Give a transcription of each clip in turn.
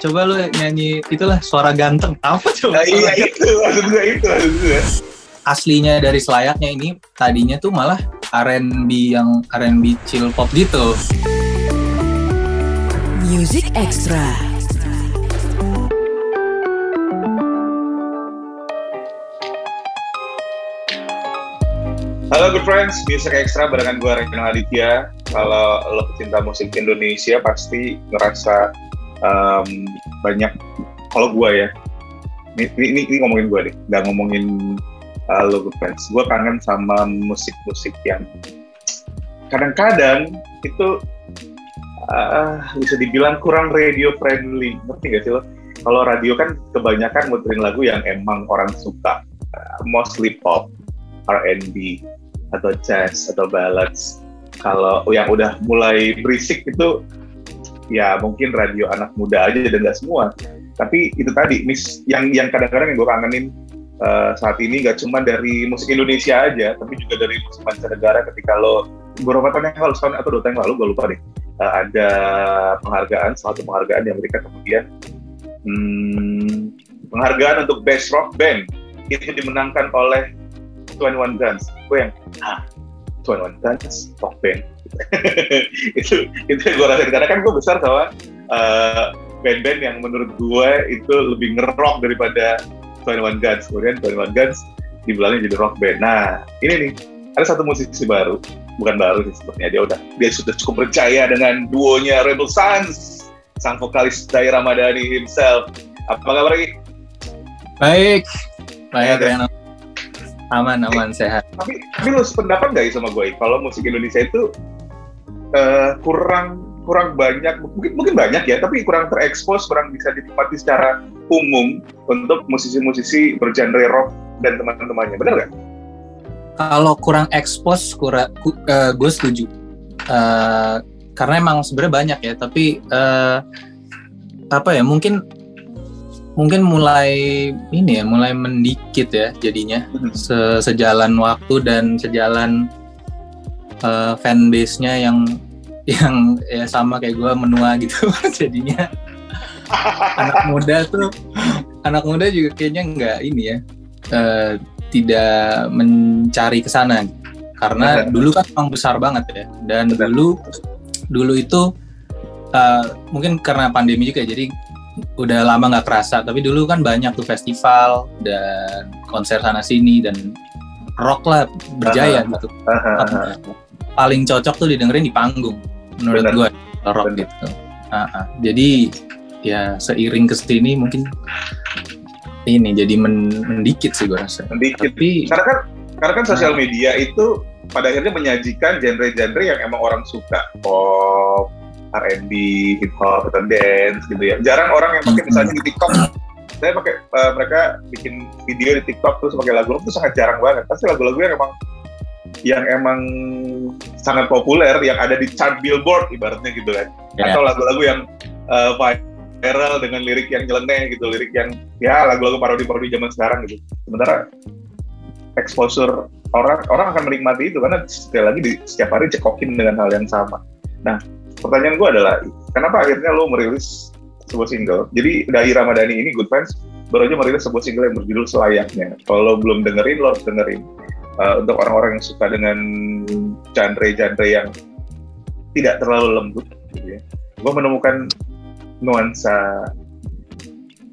coba lu nyanyi itulah suara ganteng apa coba Nah, iya itu maksud gue itu maksud gue. aslinya dari selayaknya ini tadinya tuh malah R&B yang R&B chill pop gitu Music Extra. Halo good friends, Music Extra barengan gue Reno Aditya. Kalau lo pecinta musik Indonesia pasti ngerasa um, banyak. Kalau gue ya, ini, ini, ini ngomongin gue deh, nggak ngomongin uh, lo good friends. Gue kangen sama musik-musik yang kadang-kadang itu uh, bisa dibilang kurang radio friendly. Ngerti gak sih lo? Kalau radio kan kebanyakan muterin lagu yang emang orang suka, uh, mostly pop, R&B, atau jazz atau ballads. Kalau yang udah mulai berisik itu ya mungkin radio anak muda aja dan nggak semua. Tapi itu tadi, mis yang yang kadang-kadang yang gue kangenin uh, saat ini nggak cuma dari musik Indonesia aja, tapi juga dari musik mancanegara. Ketika lo beberapa tahun yang lalu, setahun atau dua tahun yang lalu, gue lupa deh, uh, ada penghargaan, salah satu penghargaan yang mereka kemudian hmm, penghargaan untuk best rock band itu dimenangkan oleh 21 Guns. Gue yang, ah, 21 Guns, rock band. itu itu gue rasain karena kan gue besar sama uh, band-band yang menurut gue itu lebih ngerok daripada 21 Guns. Kemudian 21 Guns dibilangnya jadi rock band. Nah, ini nih, ada satu musisi baru, bukan baru sih sepertinya dia udah dia sudah cukup percaya dengan duonya Rebel Sons, sang vokalis Dai Ramadhani himself. Apa kabar lagi? baik baik Ya, aman aman sehat tapi tapi lu sependapat gak ya sama gue kalau musik Indonesia itu eh, kurang kurang banyak mungkin mungkin banyak ya tapi kurang terekspos kurang bisa dinikmati secara umum untuk musisi-musisi bergenre rock dan teman-temannya. Benar gak? kalau kurang ekspos kurang ku, eh, gue setuju. Eh, karena emang sebenarnya banyak ya tapi eh, apa ya mungkin mungkin mulai ini ya mulai mendikit ya jadinya. Se- sejalan waktu dan sejalan uh, fanbase-nya yang yang ya sama kayak gue menua gitu. Jadinya anak muda tuh anak muda juga kayaknya nggak ini ya eh, tidak mencari ke sana. Karena Benar. dulu kan emang besar banget ya. Dan Benar. dulu dulu itu eh, mungkin karena pandemi juga jadi udah lama nggak kerasa. Tapi dulu kan banyak tuh festival dan konser sana sini dan rock lah berjaya gitu paling cocok tuh didengerin di panggung menurut gue rock Benar. gitu Ah, ah. jadi ya seiring ke sini mungkin ini jadi men- mendikit sih gue rasa Sedikit. tapi Karena kan karena kan sosial Nah. media itu pada akhirnya menyajikan genre-genre yang emang orang suka pop, R&B, hip hop atau dance gitu ya. Jarang orang yang pakai misalnya di TikTok. Saya pakai eh, mereka bikin video di TikTok terus pakai lagu itu sangat jarang banget. Pasti lagu-lagu yang emang yang emang sangat populer yang ada di chart Billboard ibaratnya gitu kan. Ya. Atau lagu-lagu yang eh, viral dengan lirik yang nyeleneh gitu, lirik yang ya lagu-lagu parodi-parodi zaman sekarang gitu. Sementara exposure orang orang akan menikmati itu karena sekali lagi di, setiap hari cekokin dengan hal yang sama. Nah, pertanyaan gue adalah kenapa akhirnya lo merilis sebuah single? Jadi Dai Ramadhani ini Good Friends baru aja merilis sebuah single yang berjudul Selayaknya. Kalau lo belum dengerin, lo harus dengerin. Uh, untuk orang-orang yang suka dengan genre-genre yang tidak terlalu lembut, gitu ya. Gue menemukan nuansa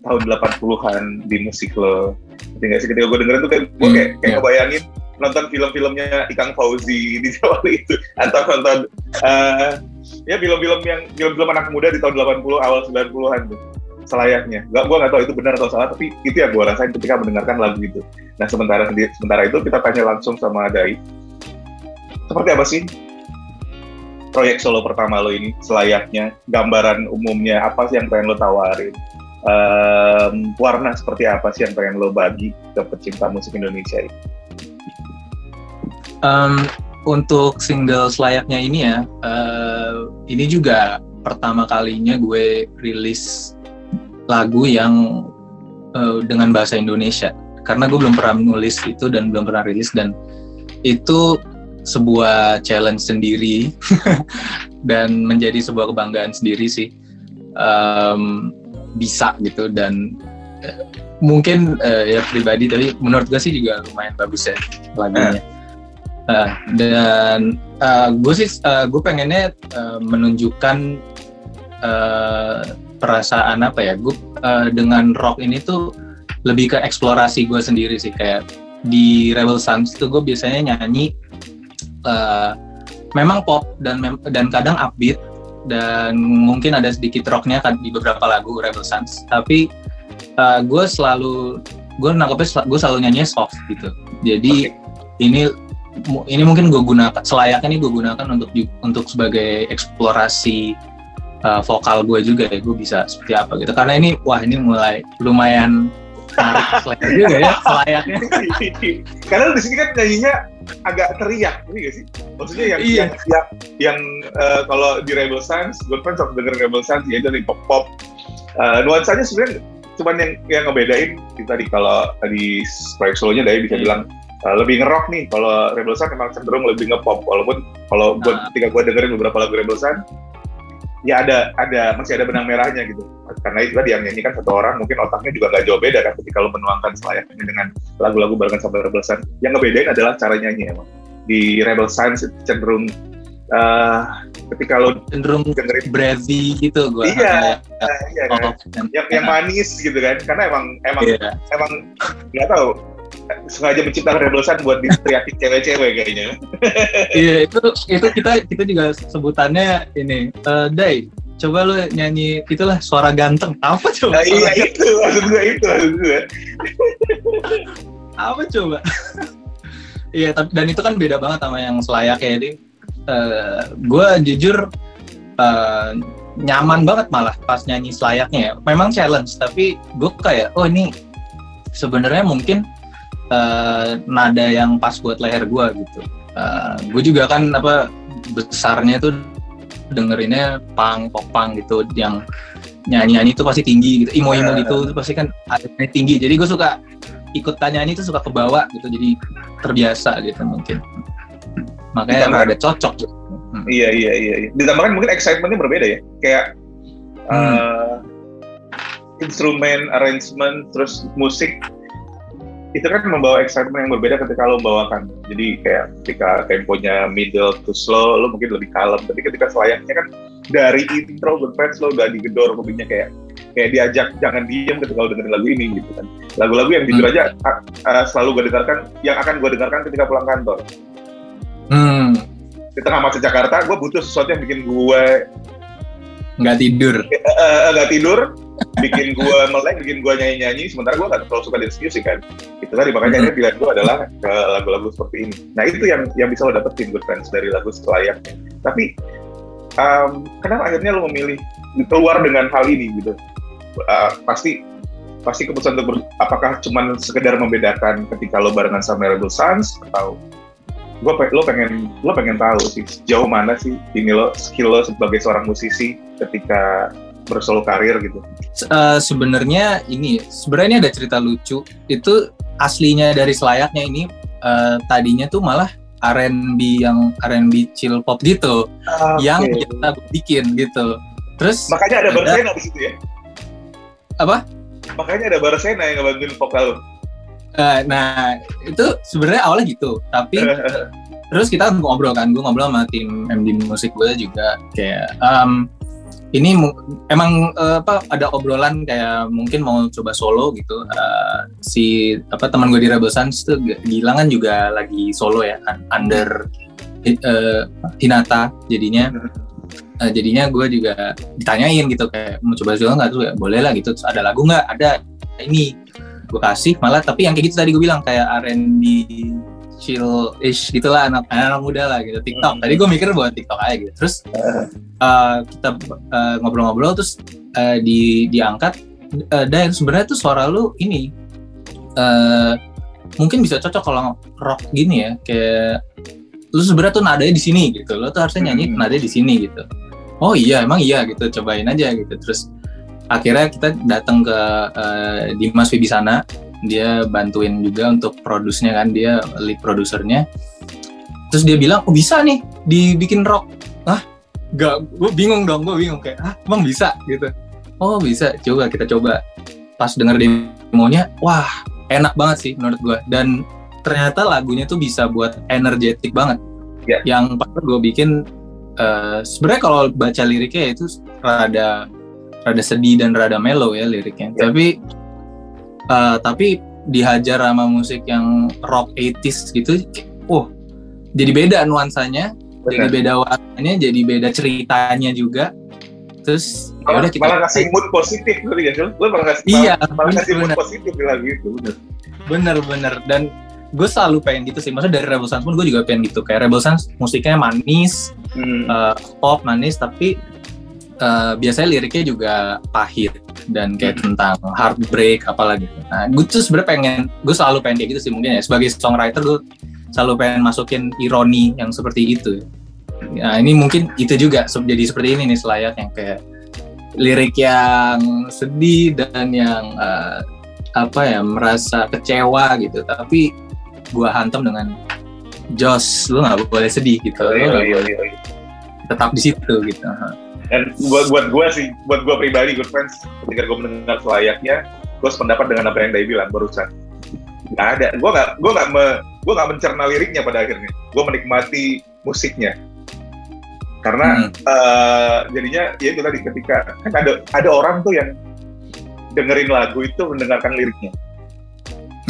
tahun 80-an di musik lo. Ngerti nggak sih ketika gue dengerin tuh kayak gue kayak, kayak iya. ngebayangin nonton film-filmnya Ikang Fauzi di Jawa itu atau nonton eh, ya film-film yang film-film anak muda di tahun 80 awal 90-an tuh selayaknya. Gak, gue nggak tahu itu benar atau salah, tapi itu yang gue rasain ketika mendengarkan lagu itu. Nah sementara sementara itu kita tanya langsung sama Dai, seperti apa sih proyek solo pertama lo ini selayaknya, gambaran umumnya apa sih yang pengen lo tawarin? Em, warna seperti apa sih yang pengen lo bagi ke pecinta musik Indonesia ini? Em, untuk single selayaknya ini ya eh, ini juga pertama kalinya gue rilis lagu yang eh, dengan bahasa Indonesia karena gue belum pernah nulis itu dan belum pernah rilis dan itu sebuah challenge sendiri dan menjadi sebuah kebanggaan sendiri sih. Em, bisa gitu dan uh, mungkin uh, ya pribadi tapi menurut gue sih juga lumayan bagus ya lagunya. Uh, dan uh, gue sih uh, gue pengennya uh, menunjukkan uh, perasaan apa ya gue uh, dengan rock ini tuh lebih ke eksplorasi gue sendiri sih. Kayak di Rebel Sons tuh gue biasanya nyanyi uh, memang pop dan mem dan kadang upbeat dan mungkin ada sedikit rocknya kan di beberapa lagu Rebel Sons tapi uh, gue selalu gue nangkepnya gue selalu nyanyi soft gitu. Jadi okay. ini ini mungkin gue gunakan selayaknya ini gue gunakan untuk untuk sebagai eksplorasi uh, vokal gue juga ya gue bisa seperti apa gitu. Karena ini wah ini mulai lumayan menarik juga ya selayaknya karena di sini kan nyanyinya agak teriak ini gak sih maksudnya yang iya. yang yang, yang uh, kalau di Rebel Sons gue kan selalu denger Rebel Sons ya dari pop pop uh, nuansanya sebenarnya cuman yang yang ngebedain tadi kalau tadi proyek solonya dari bisa hmm. bilang uh, lebih ngerok nih kalau Rebel Sun emang cenderung lebih ngepop walaupun kalau buat nah. ketika gue dengerin beberapa lagu Rebel Sun ya ada ada masih ada benang merahnya gitu. Karena itu tadi yang nyanyikan satu orang mungkin otaknya juga nggak jauh beda kan ketika lo menuangkan selayaknya dengan lagu-lagu barengan sama Rebel yang ngebedain adalah cara nyanyi emang. Di Rebel Sun cenderung uh, ketika lo cenderung dengerin breathy gitu gue iya uh, iya kan. Oh, yang, yang manis gitu kan. Karena emang emang yeah. emang nggak tahu sengaja menciptakan rebelsan buat diteriakin cewek-cewek kayaknya. iya itu itu kita kita juga sebutannya ini uh, Day coba lu nyanyi itulah suara ganteng apa coba? Nah, iya itu maksud gue itu maksud gue. apa coba? iya tapi dan itu kan beda banget sama yang selayak ya ini. Uh, gue jujur uh, nyaman banget malah pas nyanyi selayaknya ya. Memang challenge tapi gue kayak oh ini sebenarnya mungkin uh, nada yang pas buat leher gue gitu. Uh, gue juga kan apa besarnya tuh dengerinnya pang popang gitu yang nyanyi-nyanyi itu pasti tinggi gitu imo-imo gitu itu pasti kan adanya tinggi jadi gue suka ikut tanya nyanyi itu suka ke bawah gitu jadi terbiasa gitu mungkin makanya Ditambah, ada cocok gitu. hmm. iya iya iya ditambahkan mungkin excitementnya berbeda ya kayak hmm. uh, instrumen arrangement terus musik itu kan membawa excitement yang berbeda ketika lo membawakan. Jadi kayak ketika temponya middle to slow, lo mungkin lebih kalem. Tapi ketika selayaknya kan dari intro berfans lo udah digedor kupingnya kayak kayak diajak jangan diem ketika lo dengerin lagu ini gitu kan. Lagu-lagu yang jujur hmm. aja uh, selalu gue dengarkan, yang akan gue dengarkan ketika pulang kantor. Hmm. Di tengah masa Jakarta, gue butuh sesuatu yang bikin gue nggak tidur. Uh, nggak tidur, bikin gue melek, bikin gue nyanyi-nyanyi, sementara gue gak terlalu suka dance music kan. Itu tadi makanya mm-hmm. pilihan gue adalah ke lagu-lagu seperti ini. Nah itu yang yang bisa lo dapetin good friends dari lagu selayaknya. Tapi um, kenapa akhirnya lo memilih keluar dengan hal ini gitu? Uh, pasti pasti keputusan untuk ber, apakah cuma sekedar membedakan ketika lo barengan sama Rebel Sons atau gue lo pengen lo pengen tahu sih sejauh mana sih ini lo skill lo sebagai seorang musisi ketika bersolo karir gitu? Uh, sebenarnya ini sebenarnya ada cerita lucu itu aslinya dari selayaknya ini uh, tadinya tuh malah R&B yang R&B chill pop gitu okay. yang kita bikin gitu. Terus makanya ada, ada Barsena di situ ya? Apa? Makanya ada Barsena yang ngebantuin vokal. Uh, nah itu sebenarnya awalnya gitu, tapi terus kita ngobrol kan, gue ngobrol sama tim MD musik gue juga kayak um, ini emang uh, apa ada obrolan kayak mungkin mau coba solo gitu. Uh, si apa teman gue di Rebel Sons tuh Gilang kan juga lagi solo ya under uh, Hinata jadinya. Uh, jadinya gue juga ditanyain gitu kayak mau coba solo nggak? Tuh ya boleh lah gitu. Ada lagu nggak? Ada. Ini. Gue kasih malah tapi yang kayak gitu tadi gue bilang kayak R&B chill ish gitulah anak anak muda lah gitu TikTok. Hmm. Tadi gue mikir buat TikTok aja gitu. Terus uh, kita uh, ngobrol-ngobrol terus uh, di diangkat uh, dan sebenarnya tuh suara lu ini uh, mungkin bisa cocok kalau rock gini ya kayak lu sebenarnya tuh nadanya di sini gitu. Lo tuh harusnya nyanyi hmm. nadanya di sini gitu. Oh iya emang iya gitu cobain aja gitu. Terus akhirnya kita datang ke uh, Dimas Wibisana dia bantuin juga untuk produsnya kan dia lead produsernya terus dia bilang oh bisa nih dibikin rock. Ah gak gue bingung dong gue bingung kayak ah emang bisa? Gitu. Oh bisa coba kita coba. Pas denger demonya wah enak banget sih menurut gue dan ternyata lagunya tuh bisa buat energetik banget. Ya. yang pas gue bikin eh, sebenarnya kalau baca liriknya itu rada rada sedih dan rada mellow ya liriknya. Ya. tapi eh, tapi dihajar sama musik yang rock 80s gitu oh jadi beda nuansanya jadi Benar. beda warnanya jadi beda ceritanya juga terus ya Malah, udah kita malah ngasih mood positif gak sih? Lu malah ngasih, Iya, malah, malah ngasih mood bener. positif di lagu itu. Bener. bener-bener dan gue selalu pengen gitu sih maksudnya dari Rebel Suns pun gue juga pengen gitu kayak Rebel Suns musiknya manis Hmm. eh, pop manis tapi eh, biasanya liriknya juga pahit dan kayak tentang heartbreak apalagi. Nah gue tuh sebenarnya pengen gue selalu pengen kayak gitu sih mungkin ya. Sebagai songwriter gue selalu pengen masukin ironi yang seperti itu. Nah ini mungkin itu juga jadi seperti ini nih selayaknya kayak lirik yang sedih dan yang eh, apa ya merasa kecewa gitu. Tapi gua hantam dengan Jos lu nggak boleh sedih gitu. Oh, lu iya, iya, boleh iya, iya. tetap di situ gitu Dan buat buat gue sih, buat gue pribadi, good friends, ketika gue mendengar selayaknya, gue sependapat dengan apa yang Dai bilang barusan. Gak ada, gue gak, gue gak, me, gue gak mencerna liriknya pada akhirnya. Gue menikmati musiknya. Karena Hmm. eh, jadinya ya itu tadi ketika kan ada ada orang tuh yang dengerin lagu itu mendengarkan liriknya.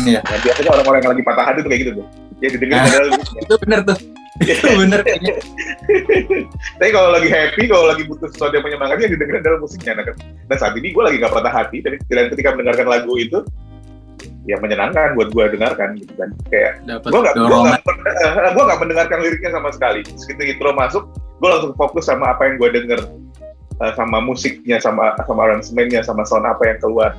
Iya. Nah, biasanya orang-orang yang lagi patah hati tuh kayak gitu tuh. Ya didengerin Ah. adalah liriknya. itu bener tuh itu bener kayaknya Tapi kalau lagi happy, kalau lagi butuh sesuatu yang menyemangati, yang didengarkan adalah musiknya. Nah, kan- dan saat ini gue lagi gak patah hati, dan ketika mendengarkan lagu itu, ya menyenangkan buat gue dengarkan gitu kan. Kayak gue gak, gua dorongan gak, gua gak mendengarkan liriknya sama sekali. Segitu intro masuk, gue langsung fokus sama apa yang gue denger, Eh, sama musiknya, sama sama aransemennya, sama sound apa yang keluar.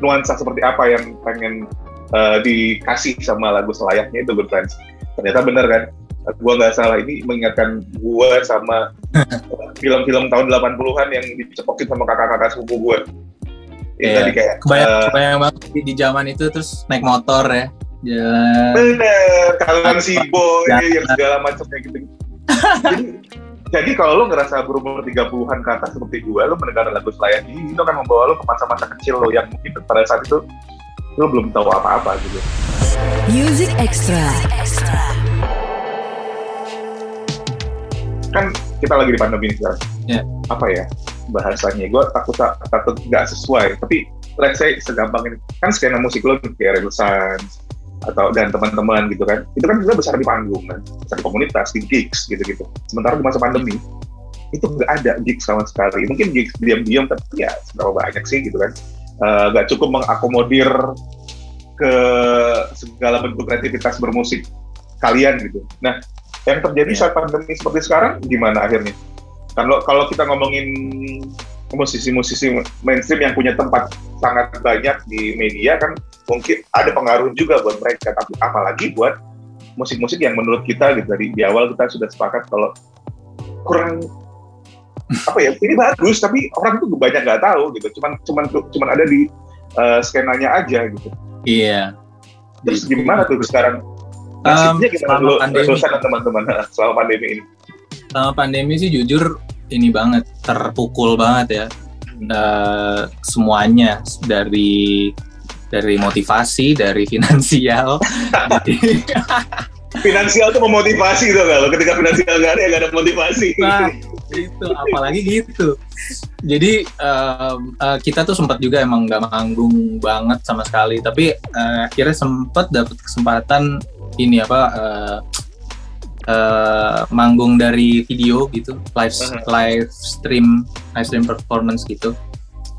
Nuansa seperti apa yang pengen eh, dikasih sama lagu selayaknya itu good friends. Ternyata bener kan, gue nggak salah ini mengingatkan gue sama film-film tahun 80-an yang dicepokin sama kakak-kakak sepupu gue. Itu Iya. tadi kayak kebayang eh, kebayang banget di, di zaman itu terus naik motor ya jalan Bener, kalian si boy Jangan. yang segala macam kayak gitu. jadi, jadi kalau lo ngerasa berumur 30-an ke atas seperti gue, lo mendengar lagu selayaknya ini, itu akan membawa lo ke masa-masa kecil lo yang mungkin pada saat itu lo belum tahu apa-apa gitu. Music Extra. Kan kita lagi di pandemi ini sekarang. Ya. Apa ya bahasanya? Gue takut takut nggak sesuai. Tapi let's say segampang ini. Kan skena musik lo kayak Renaissance atau dan teman-teman gitu kan itu kan kita besar di panggung kan besar di komunitas di gigs gitu-gitu sementara di masa pandemi itu nggak ada gigs sama sekali mungkin gigs diam-diam tapi ya seberapa banyak sih gitu kan Eh, nggak cukup mengakomodir ke segala bentuk kreativitas bermusik kalian gitu nah yang terjadi Iya. saat pandemi seperti sekarang gimana akhirnya? Kalau kalau kita ngomongin musisi-musisi mainstream yang punya tempat sangat banyak di media kan mungkin ada pengaruh juga buat mereka. Tapi apalagi buat musik-musik yang menurut kita gitu dari di awal kita sudah sepakat kalau kurang apa ya ini bagus tapi orang tuh banyak nggak tahu gitu. Cuman cuman cuman ada di eh, skenanya aja gitu. Iya. Terus gimana tuh sekarang Um, selama pandemi. Teman-teman. Selama pandemi ini. Sama pandemi sih jujur ini banget terpukul banget ya. Eh, semuanya dari dari motivasi dari finansial. Finansial tuh memotivasi gitu kalau ketika finansial nggak ada ya nggak ada motivasi. Nah, itu apalagi gitu. Jadi em, eh, kita tuh sempat juga emang nggak manggung banget sama sekali, tapi eh, akhirnya sempat dapat kesempatan ini apa eh, eh, manggung dari video gitu, live live stream live stream performance gitu.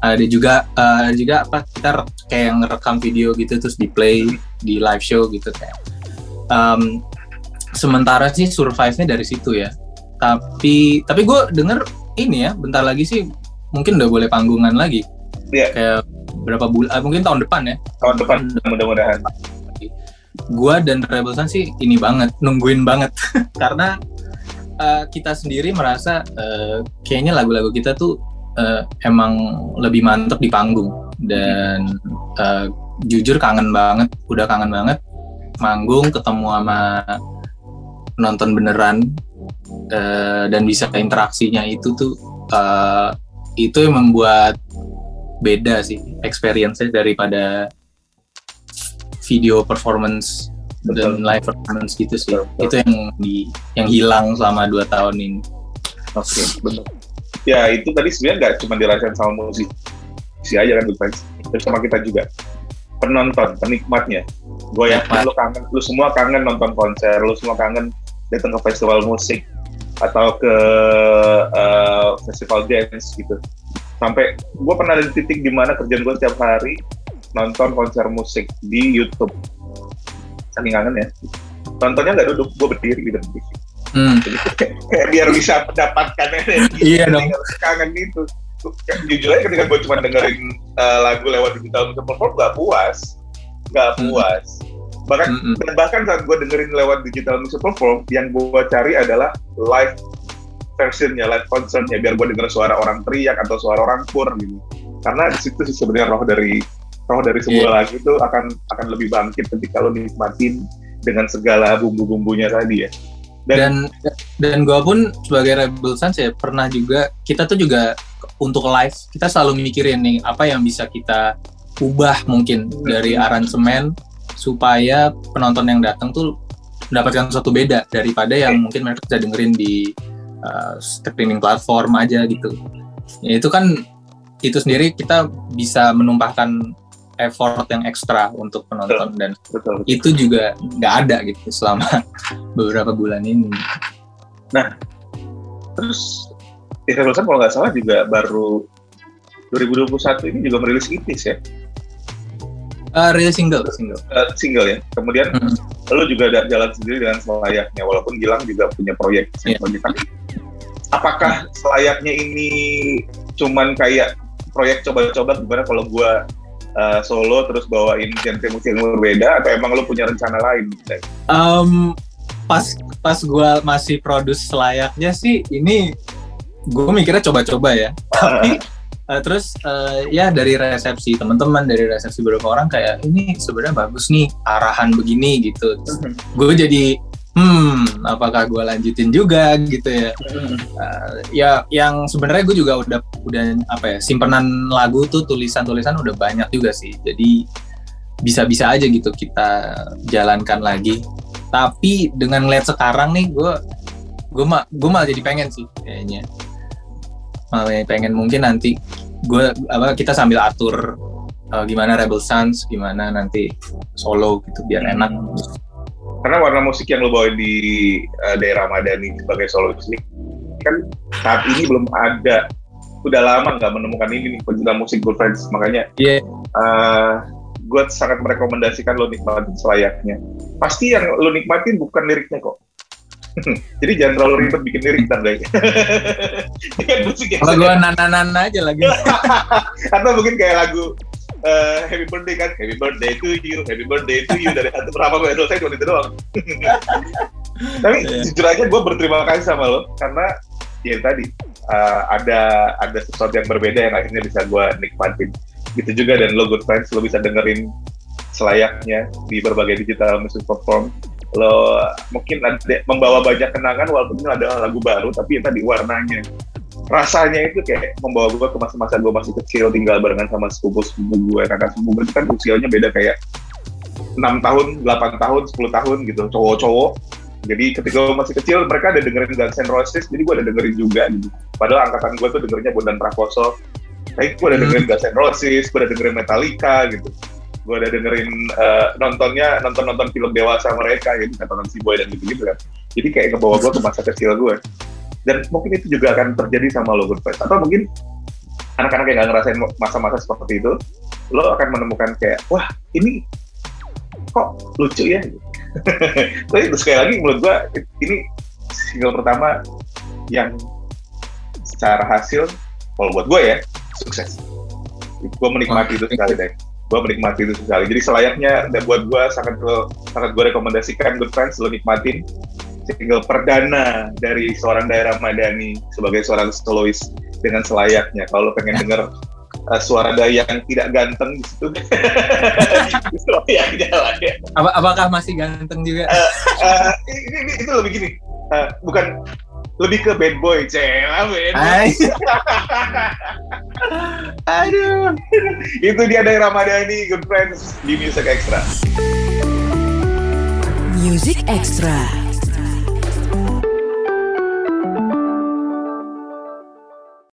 Ada juga eh, ada juga apa kita kayak ngerekam video gitu terus di play di live show gitu kayak. Em, sementara sih survive-nya dari situ ya. Tapi tapi gue denger ini ya bentar lagi sih mungkin udah boleh panggungan lagi. Iya. kayak berapa bulan mungkin tahun depan ya. Tahun depan. mudah-mudahan gue dan Rebel Sun sih ini banget nungguin banget. Karena eh, kita sendiri merasa eh, kayaknya lagu-lagu kita tuh eh, emang lebih mantep di panggung. Dan eh, jujur kangen banget udah kangen banget. Manggung ketemu sama nonton beneran eh, dan bisa interaksinya itu tuh eh, itu yang membuat beda sih experience-nya daripada video performance dan Betul. live performance gitu sih. Betul. Itu yang di yang hilang selama dua tahun ini. Oke, benar. Ya itu tadi sebenarnya nggak cuma dirasain sama musik si aja kan Vibes, tapi sama kita juga penonton, penikmatnya. Gue yakin Ya, lu kangen, lu semua kangen nonton konser, lu semua kangen datang ke festival musik atau ke eh, festival dance gitu. Sampai gue pernah ada di titik di mana kerjaan gue setiap hari nonton konser musik di YouTube. Saking kangen ya. Nontonnya nggak duduk, gue berdiri gitu. Hmm. kayak biar bisa mendapatkan energi Iya dong. kangen itu jujur aja ketika gue cuma dengerin uh, lagu lewat digital music perform gak puas gak Hmm. puas bahkan Mm-mm. dan bahkan saat gue dengerin lewat digital music perform yang gue cari adalah live versionnya live concertnya biar gue denger suara orang teriak atau suara orang kur gitu karena di situ sih sebenarnya roh dari roh dari sebuah Iya. lagu itu akan akan lebih bangkit ketika lo nikmatin dengan segala bumbu-bumbunya tadi ya. Dan dan gue pun sebagai Rebel Sons ya pernah juga kita tuh juga untuk live kita selalu mikirin nih apa yang bisa kita ubah mungkin dari aransemen supaya penonton yang datang tuh mendapatkan sesuatu beda daripada yang mungkin mereka bisa dengerin di uh, streaming platform aja gitu. Ya itu kan itu sendiri kita bisa menumpahkan effort yang ekstra untuk penonton dan betul itu juga nggak ada gitu selama beberapa bulan ini. Terus Irfan Wilson kalau nggak salah juga baru 2021 ini juga merilis ITIS ya, Uh, real single, single. eh, single ya. Kemudian Hmm. lo juga ada jalan sendiri dengan selayaknya, walaupun Gilang juga punya proyek. Iya. proyek. Tapi apakah selayaknya ini cuman kayak proyek coba-coba gimana kalau gua eh, solo terus bawain genre musik yang berbeda atau emang lo punya rencana lain? Um, pas pas gue masih produce selayaknya sih ini gue mikirnya coba-coba ya. Tapi uh, terus uh, ya dari resepsi teman-teman dari resepsi beberapa orang kayak ini sebenarnya bagus nih arahan begini gitu. Gue jadi hmm apakah gue lanjutin juga gitu ya. Uh, ya yang sebenarnya gue juga udah udah apa ya simpenan lagu tuh tulisan-tulisan udah banyak juga sih. Jadi bisa-bisa aja gitu kita jalankan lagi. Tapi dengan ngeliat sekarang nih gue gue mah gue malah jadi pengen sih kayaknya. Malah pengen mungkin nanti gue apa kita sambil atur uh, gimana Rebel Sons gimana nanti solo gitu biar enak Karena warna musik yang lo bawa di eh, daerah Madani sebagai solois ini kan saat ini belum ada. Udah lama nggak menemukan ini nih pencinta musik good friends. Makanya Iya. eh, gue sangat merekomendasikan lo nikmatin selayaknya. Pasti yang lo nikmatin bukan liriknya kok. Jadi jangan terlalu ribet bikin lirik ntar yang kalau gue nana-nana aja lagi. Atau mungkin kayak lagu eh, Happy Birthday kan? Happy Birthday to you Happy Birthday to you. Dari satu berapa gue selesai cuma itu doang. Tapi Iya. jujur aja gue berterima kasih sama lo karena ya tadi eh, ada ada sesuatu yang berbeda yang akhirnya bisa gue nikmatin. Gitu juga dan lo good friends lo bisa dengerin selayaknya di berbagai digital music platform. Lo mungkin ada, membawa banyak kenangan walaupun ini adalah lagu baru tapi ya tadi warnanya rasanya itu kayak membawa gue ke masa-masa gue masih kecil tinggal barengan sama sepupu-sepupu gue kakak sepupu gue itu kan usianya beda kayak 6 tahun, 8 tahun, 10 tahun gitu cowok-cowok. Jadi ketika gue masih kecil mereka ada dengerin Guns N' Roses jadi gue ada dengerin juga gitu. Padahal angkatan gue tuh dengerinnya Bondan Prakoso. Tapi gue udah Hmm. dengerin Guns N' Roses gue udah dengerin Metallica gitu. Gue udah dengerin eh, nontonnya nonton nonton film dewasa mereka gitu nonton si boy dan gitu gitu kan. Jadi kayak ngebawa gue ke masa kecil gue dan mungkin itu juga akan terjadi sama lo good friends atau mungkin anak-anak yang gak ngerasain masa-masa seperti itu lo akan menemukan kayak wah ini kok lucu ya? Tapi terus sekali lagi menurut gua ini single pertama yang secara hasil kalau buat gue ya sukses. Gue menikmati itu sekali deh gue menikmati itu sekali. Jadi selayaknya dan buat gue sangat sangat gue rekomendasikan good friends lo nikmatin single perdana dari seorang daerah Madani sebagai seorang solois dengan selayaknya kalau pengen denger uh, suara daya yang tidak ganteng di situ selayaknya lah ya Apa, apakah masih ganteng juga Eh, ini, ini itu lebih gini eh, bukan lebih ke bad boy, cewek bad boy. Ay. Aduh. Itu dia dari Ramadhani, good friends di Music Extra. Music Extra.